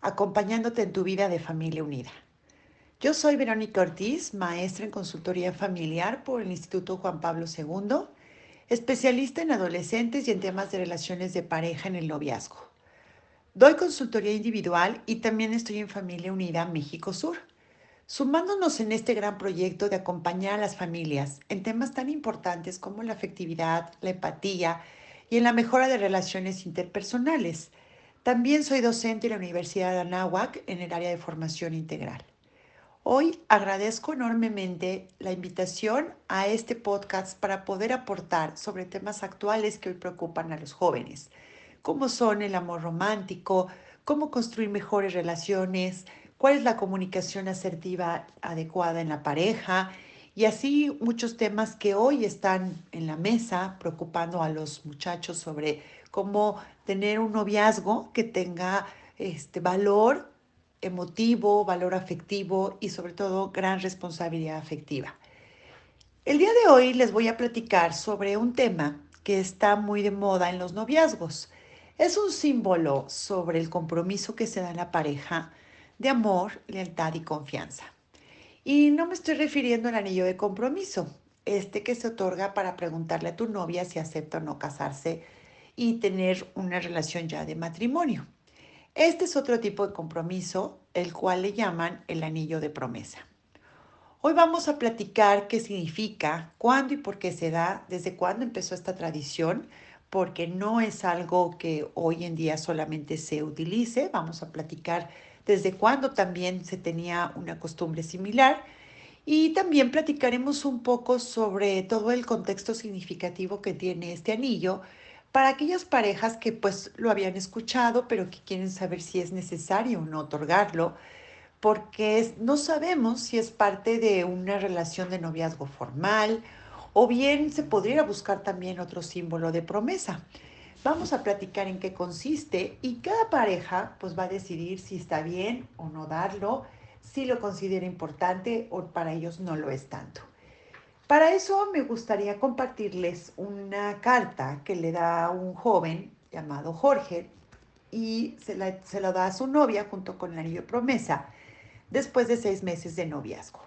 acompañándote en tu vida de familia unida. Yo soy Verónica Ortiz, maestra en consultoría familiar por el Instituto Juan Pablo II, especialista en adolescentes y en temas de relaciones de pareja en el noviazgo. Doy consultoría individual y también estoy en Familia Unida México Sur, sumándonos en este gran proyecto de acompañar a las familias en temas tan importantes como la afectividad, la empatía y en la mejora de relaciones interpersonales también soy docente en la Universidad de Anáhuac en el área de formación integral. Hoy agradezco enormemente la invitación a este podcast para poder aportar sobre temas actuales que hoy preocupan a los jóvenes, como son el amor romántico, cómo construir mejores relaciones, cuál es la comunicación asertiva adecuada en la pareja y así muchos temas que hoy están en la mesa preocupando a los muchachos sobre cómo tener un noviazgo que tenga este valor emotivo, valor afectivo y sobre todo gran responsabilidad afectiva. El día de hoy les voy a platicar sobre un tema que está muy de moda en los noviazgos. Es un símbolo sobre el compromiso que se da en la pareja de amor, lealtad y confianza. Y no me estoy refiriendo al anillo de compromiso, este que se otorga para preguntarle a tu novia si acepta o no casarse y tener una relación ya de matrimonio. Este es otro tipo de compromiso, el cual le llaman el anillo de promesa. Hoy vamos a platicar qué significa, cuándo y por qué se da, desde cuándo empezó esta tradición, porque no es algo que hoy en día solamente se utilice. Vamos a platicar desde cuándo también se tenía una costumbre similar. Y también platicaremos un poco sobre todo el contexto significativo que tiene este anillo para aquellas parejas que pues lo habían escuchado, pero que quieren saber si es necesario o no otorgarlo, porque no sabemos si es parte de una relación de noviazgo formal o bien se podría buscar también otro símbolo de promesa. Vamos a platicar en qué consiste y cada pareja pues va a decidir si está bien o no darlo, si lo considera importante o para ellos no lo es tanto. Para eso me gustaría compartirles una carta que le da un joven llamado Jorge y se la, se da a su novia junto con el anillo promesa después de seis meses de noviazgo.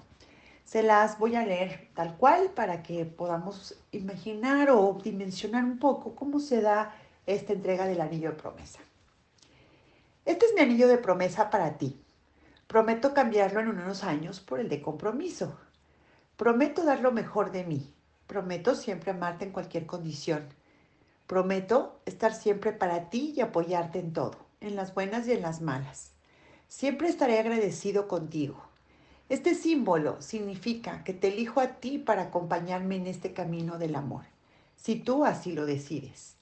Se las voy a leer tal cual para que podamos imaginar o dimensionar un poco cómo se da esta entrega del anillo de promesa. Este es mi anillo de promesa para ti. Prometo cambiarlo en unos años por el de compromiso. Prometo dar lo mejor de mí. Prometo siempre amarte en cualquier condición. Prometo estar siempre para ti y apoyarte en todo, en las buenas y en las malas. Siempre estaré agradecido contigo. Este símbolo significa que te elijo a ti para acompañarme en este camino del amor, si tú así lo decides.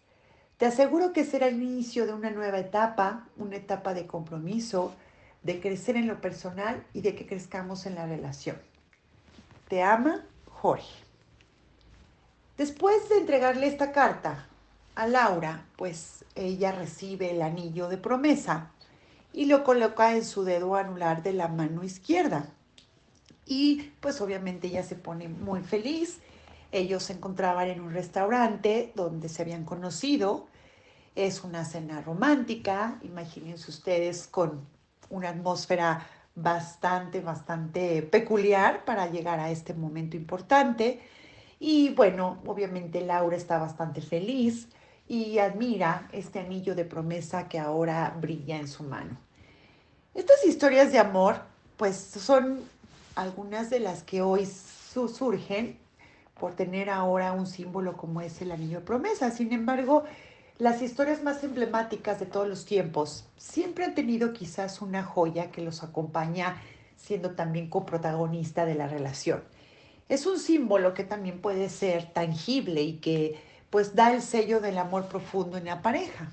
Te aseguro que será el inicio de una nueva etapa, una etapa de compromiso, de crecer en lo personal y de que crezcamos en la relación. Te ama, Jorge. Después de entregarle esta carta a Laura, pues ella recibe el anillo de promesa y lo coloca en su dedo anular de la mano izquierda. Y pues obviamente ella se pone muy feliz. Ellos se encontraban en un restaurante donde se habían conocido. Es una cena romántica, imagínense ustedes con una atmósfera bastante, bastante peculiar para llegar a este momento importante. Y bueno, obviamente Laura está bastante feliz y admira este anillo de promesa que ahora brilla en su mano. Estas historias de amor, pues son algunas de las que hoy surgen por tener ahora un símbolo como es el anillo de promesa. Sin embargo, las historias más emblemáticas de todos los tiempos siempre han tenido quizás una joya que los acompaña siendo también coprotagonista de la relación. Es un símbolo que también puede ser tangible y que pues da el sello del amor profundo en la pareja.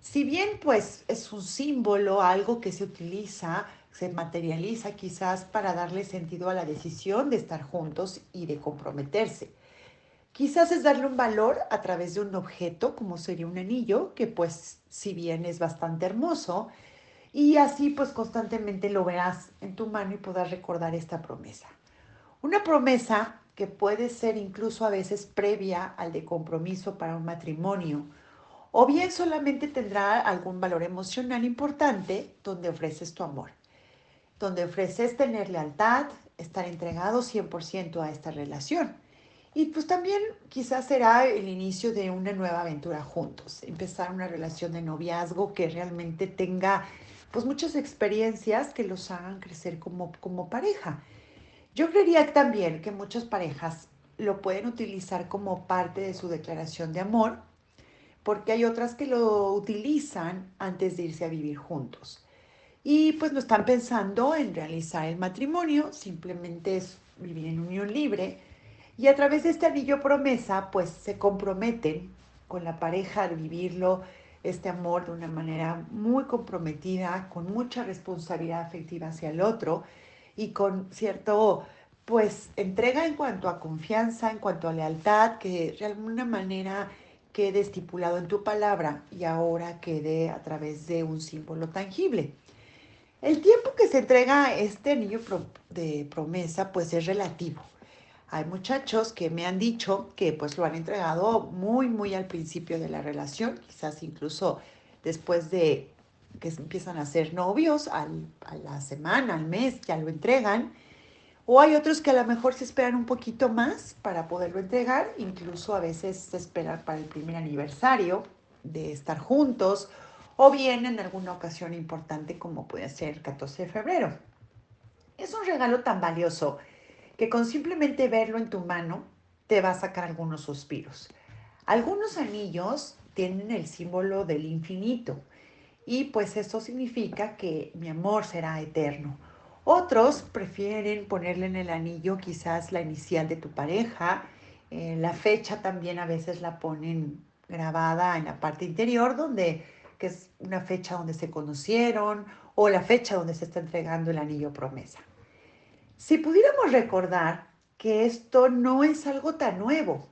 Si bien pues es un símbolo, algo que se utiliza, se materializa quizás para darle sentido a la decisión de estar juntos y de comprometerse. Quizás es darle un valor a través de un objeto, como sería un anillo, que pues si bien es bastante hermoso, y así pues constantemente lo verás en tu mano y podrás recordar esta promesa. Una promesa que puede ser incluso a veces previa al de compromiso para un matrimonio, o bien solamente tendrá algún valor emocional importante donde ofreces tu amor, donde ofreces tener lealtad, estar entregado 100% a esta relación. Y pues también quizás será el inicio de una nueva aventura juntos, empezar una relación de noviazgo que realmente tenga pues muchas experiencias que los hagan crecer como, como pareja. Yo creería también que muchas parejas lo pueden utilizar como parte de su declaración de amor, porque hay otras que lo utilizan antes de irse a vivir juntos. Y pues no están pensando en realizar el matrimonio, simplemente es vivir en unión libre y a través de este anillo promesa, pues se comprometen con la pareja a vivirlo, este amor de una manera muy comprometida, con mucha responsabilidad afectiva hacia el otro y con cierto, pues, entrega en cuanto a confianza, en cuanto a lealtad, que de alguna manera quede estipulado en tu palabra y ahora quede a través de un símbolo tangible. El tiempo que se entrega este anillo de promesa, pues es relativo. Hay muchachos que me han dicho que pues lo han entregado muy, muy al principio de la relación, quizás incluso después de que empiezan a ser novios, a la semana, al mes, ya lo entregan. O hay otros que a lo mejor se esperan un poquito más para poderlo entregar, incluso a veces se esperan para el primer aniversario de estar juntos, o bien en alguna ocasión importante como puede ser el 14 de febrero. Es un regalo tan valioso que con simplemente verlo en tu mano te va a sacar algunos suspiros. Algunos anillos tienen el símbolo del infinito y pues eso significa que mi amor será eterno. Otros prefieren ponerle en el anillo quizás la inicial de tu pareja, eh, la fecha también a veces la ponen grabada en la parte interior donde que es una fecha donde se conocieron o la fecha donde se está entregando el anillo promesa. Si pudiéramos recordar que esto no es algo tan nuevo,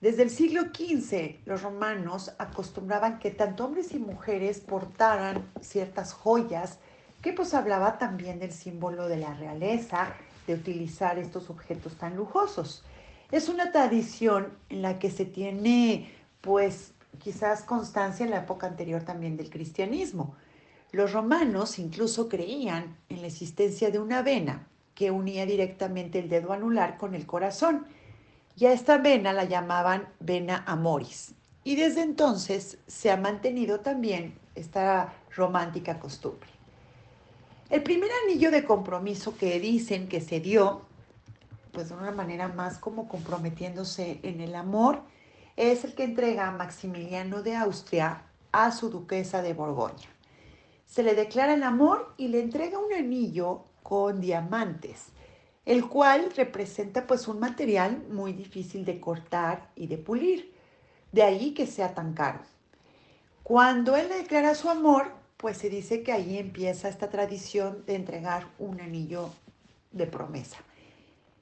desde el siglo XV los romanos acostumbraban que tanto hombres y mujeres portaran ciertas joyas que pues hablaba también del símbolo de la realeza, de utilizar estos objetos tan lujosos. Es una tradición en la que se tiene pues quizás constancia en la época anterior también del cristianismo. Los romanos incluso creían en la existencia de una vena que unía directamente el dedo anular con el corazón. Y a esta vena la llamaban vena amoris. Y desde entonces se ha mantenido también esta romántica costumbre. El primer anillo de compromiso que dicen que se dio, pues de una manera más como comprometiéndose en el amor, es el que entrega Maximiliano de Austria a su duquesa de Borgoña. Se le declara el amor y le entrega un anillo con diamantes, el cual representa pues un material muy difícil de cortar y de pulir, de ahí que sea tan caro. Cuando él le declara su amor, pues se dice que ahí empieza esta tradición de entregar un anillo de promesa.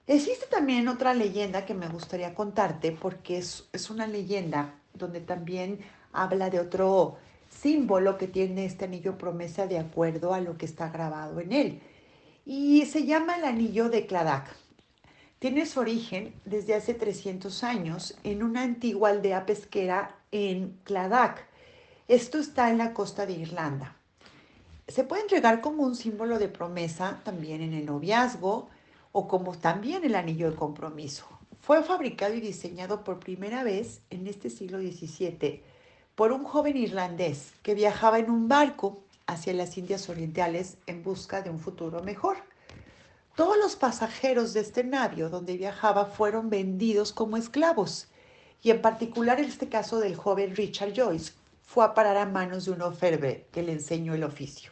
Existe también otra leyenda que me gustaría contarte porque es, es una leyenda donde también habla de otro símbolo que tiene este anillo promesa de acuerdo a lo que está grabado en él y se llama el anillo de Cladac. Tiene su origen desde hace 300 años en una antigua aldea pesquera en Cladac. Esto está en la costa de Irlanda. Se puede entregar como un símbolo de promesa también en el noviazgo o como también el anillo de compromiso. Fue fabricado y diseñado por primera vez en este siglo XVII por un joven irlandés que viajaba en un barco hacia las Indias Orientales en busca de un futuro mejor. Todos los pasajeros de este navío donde viajaba fueron vendidos como esclavos y en particular en este caso del joven Richard Joyce fue a parar a manos de un oferbe que le enseñó el oficio.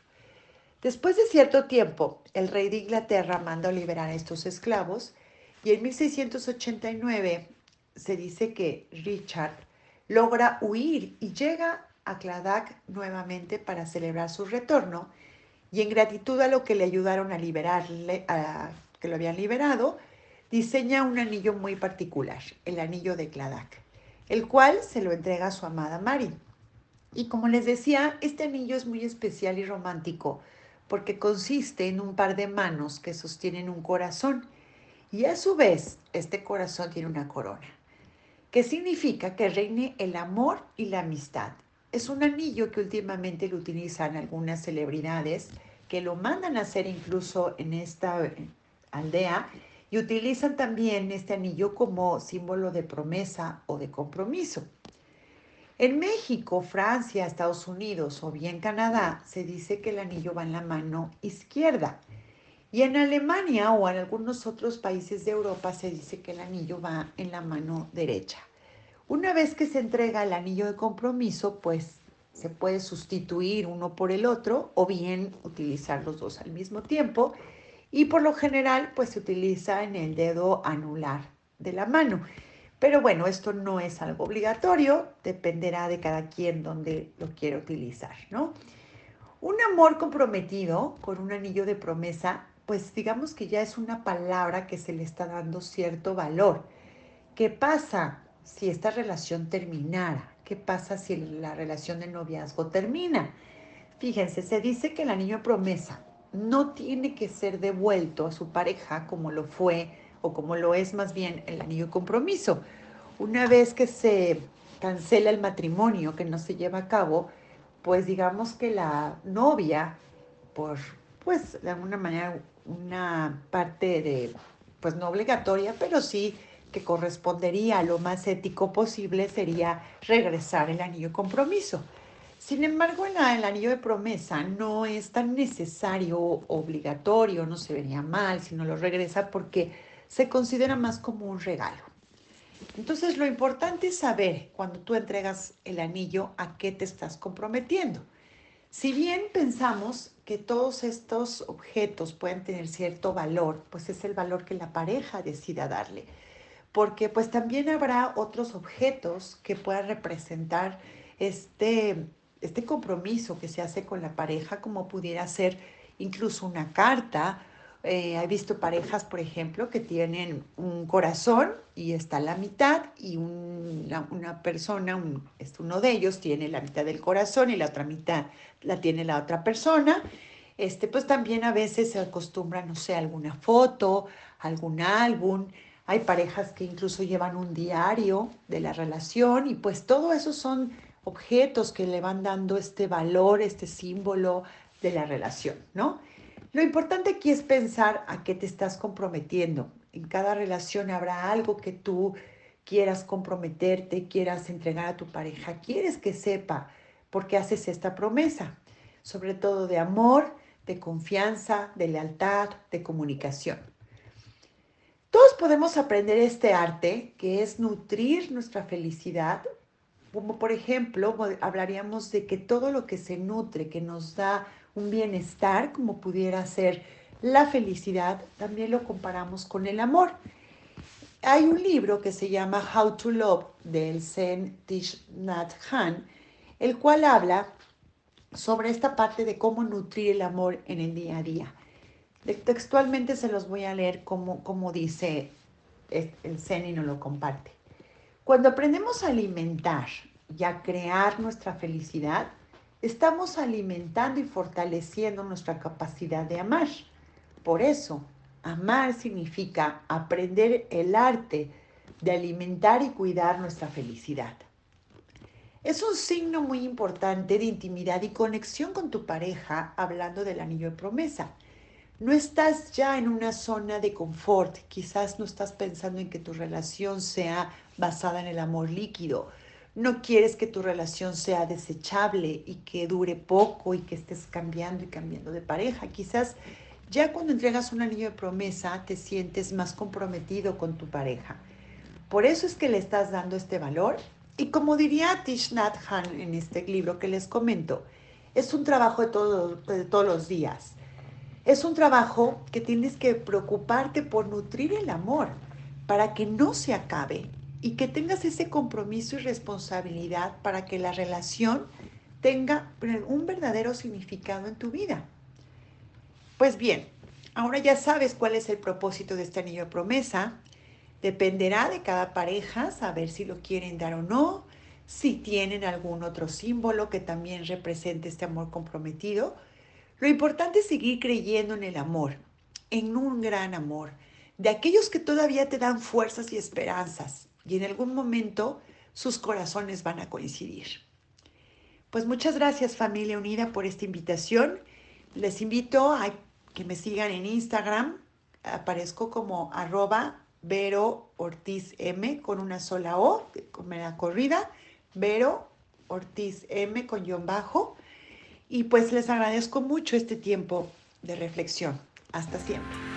Después de cierto tiempo, el rey de Inglaterra manda liberar a estos esclavos y en 1689 se dice que Richard logra huir y llega a Cladak nuevamente para celebrar su retorno y en gratitud a lo que le ayudaron a liberarle, a que lo habían liberado, diseña un anillo muy particular, el anillo de Cladak, el cual se lo entrega a su amada Mari. Y como les decía, este anillo es muy especial y romántico porque consiste en un par de manos que sostienen un corazón y a su vez este corazón tiene una corona, que significa que reine el amor y la amistad. Es un anillo que últimamente lo utilizan algunas celebridades que lo mandan a hacer incluso en esta aldea y utilizan también este anillo como símbolo de promesa o de compromiso. En México, Francia, Estados Unidos o bien Canadá se dice que el anillo va en la mano izquierda. Y en Alemania o en algunos otros países de Europa se dice que el anillo va en la mano derecha. Una vez que se entrega el anillo de compromiso, pues se puede sustituir uno por el otro o bien utilizar los dos al mismo tiempo y por lo general pues se utiliza en el dedo anular de la mano. Pero bueno, esto no es algo obligatorio, dependerá de cada quien donde lo quiera utilizar, ¿no? Un amor comprometido con un anillo de promesa, pues digamos que ya es una palabra que se le está dando cierto valor. ¿Qué pasa si esta relación terminara? ¿Qué pasa si la relación de noviazgo termina? Fíjense, se dice que el anillo promesa no tiene que ser devuelto a su pareja como lo fue o como lo es más bien el anillo de compromiso. Una vez que se cancela el matrimonio, que no se lleva a cabo, pues digamos que la novia, por, pues de alguna manera, una parte de, pues no obligatoria, pero sí que correspondería a lo más ético posible sería regresar el anillo de compromiso. Sin embargo, el, el anillo de promesa no es tan necesario o obligatorio, no se vería mal si no lo regresa porque se considera más como un regalo. Entonces, lo importante es saber cuando tú entregas el anillo a qué te estás comprometiendo. Si bien pensamos que todos estos objetos pueden tener cierto valor, pues es el valor que la pareja decida darle. Porque pues también habrá otros objetos que puedan representar este, este compromiso que se hace con la pareja, como pudiera ser incluso una carta eh, he visto parejas, por ejemplo, que tienen un corazón y está la mitad y una, persona, este, uno de ellos tiene la mitad del corazón y la otra mitad la tiene la otra persona. Este, pues también a veces se acostumbra, no sé, alguna foto, algún álbum. Hay parejas que incluso llevan un diario de la relación y pues todo eso son objetos que le van dando este valor, este símbolo de la relación, ¿no? Lo importante aquí es pensar a qué te estás comprometiendo. En cada relación habrá algo que tú quieras comprometerte, quieras entregar a tu pareja, quieres que sepa por qué haces esta promesa, sobre todo de amor, de confianza, de lealtad, de comunicación. Todos podemos aprender este arte que es nutrir nuestra felicidad, como por ejemplo hablaríamos de que todo lo que se nutre, que nos da un bienestar como pudiera ser la felicidad, también lo comparamos con el amor. Hay un libro que se llama How to Love del Zen Thich Nhat Hanh, el cual habla sobre esta parte de cómo nutrir el amor en el día a día. Textualmente se los voy a leer como, como dice el Zen y nos lo comparte. Cuando aprendemos a alimentar y a crear nuestra felicidad, estamos alimentando y fortaleciendo nuestra capacidad de amar. Por eso, amar significa aprender el arte de alimentar y cuidar nuestra felicidad. Es un signo muy importante de intimidad y conexión con tu pareja hablando del anillo de promesa. No estás ya en una zona de confort, quizás no estás pensando en que tu relación sea basada en el amor líquido, no quieres que tu relación sea desechable y que dure poco y que estés cambiando y cambiando de pareja. Quizás ya cuando entregas un anillo de promesa te sientes más comprometido con tu pareja. Por eso es que le estás dando este valor. Y como diría Tish Hanh en este libro que les comento, es un trabajo de todos los días. Es un trabajo que tienes que preocuparte por nutrir el amor para que no se acabe y que tengas ese compromiso y responsabilidad para que la relación tenga un verdadero significado en tu vida. Pues bien, ahora ya sabes cuál es el propósito de este anillo de promesa. Dependerá de cada pareja saber si lo quieren dar o no, si tienen algún otro símbolo que también represente este amor comprometido. Lo importante es seguir creyendo en el amor, en un gran amor, de aquellos que todavía te dan fuerzas y esperanzas y en algún momento sus corazones van a coincidir. Pues muchas gracias familia unida por esta invitación. Les invito a que me sigan en Instagram. Aparezco como arroba Vero Ortiz M con una sola O, con la corrida. Vero Ortiz M con guion bajo. Y pues les agradezco mucho este tiempo de reflexión. Hasta siempre.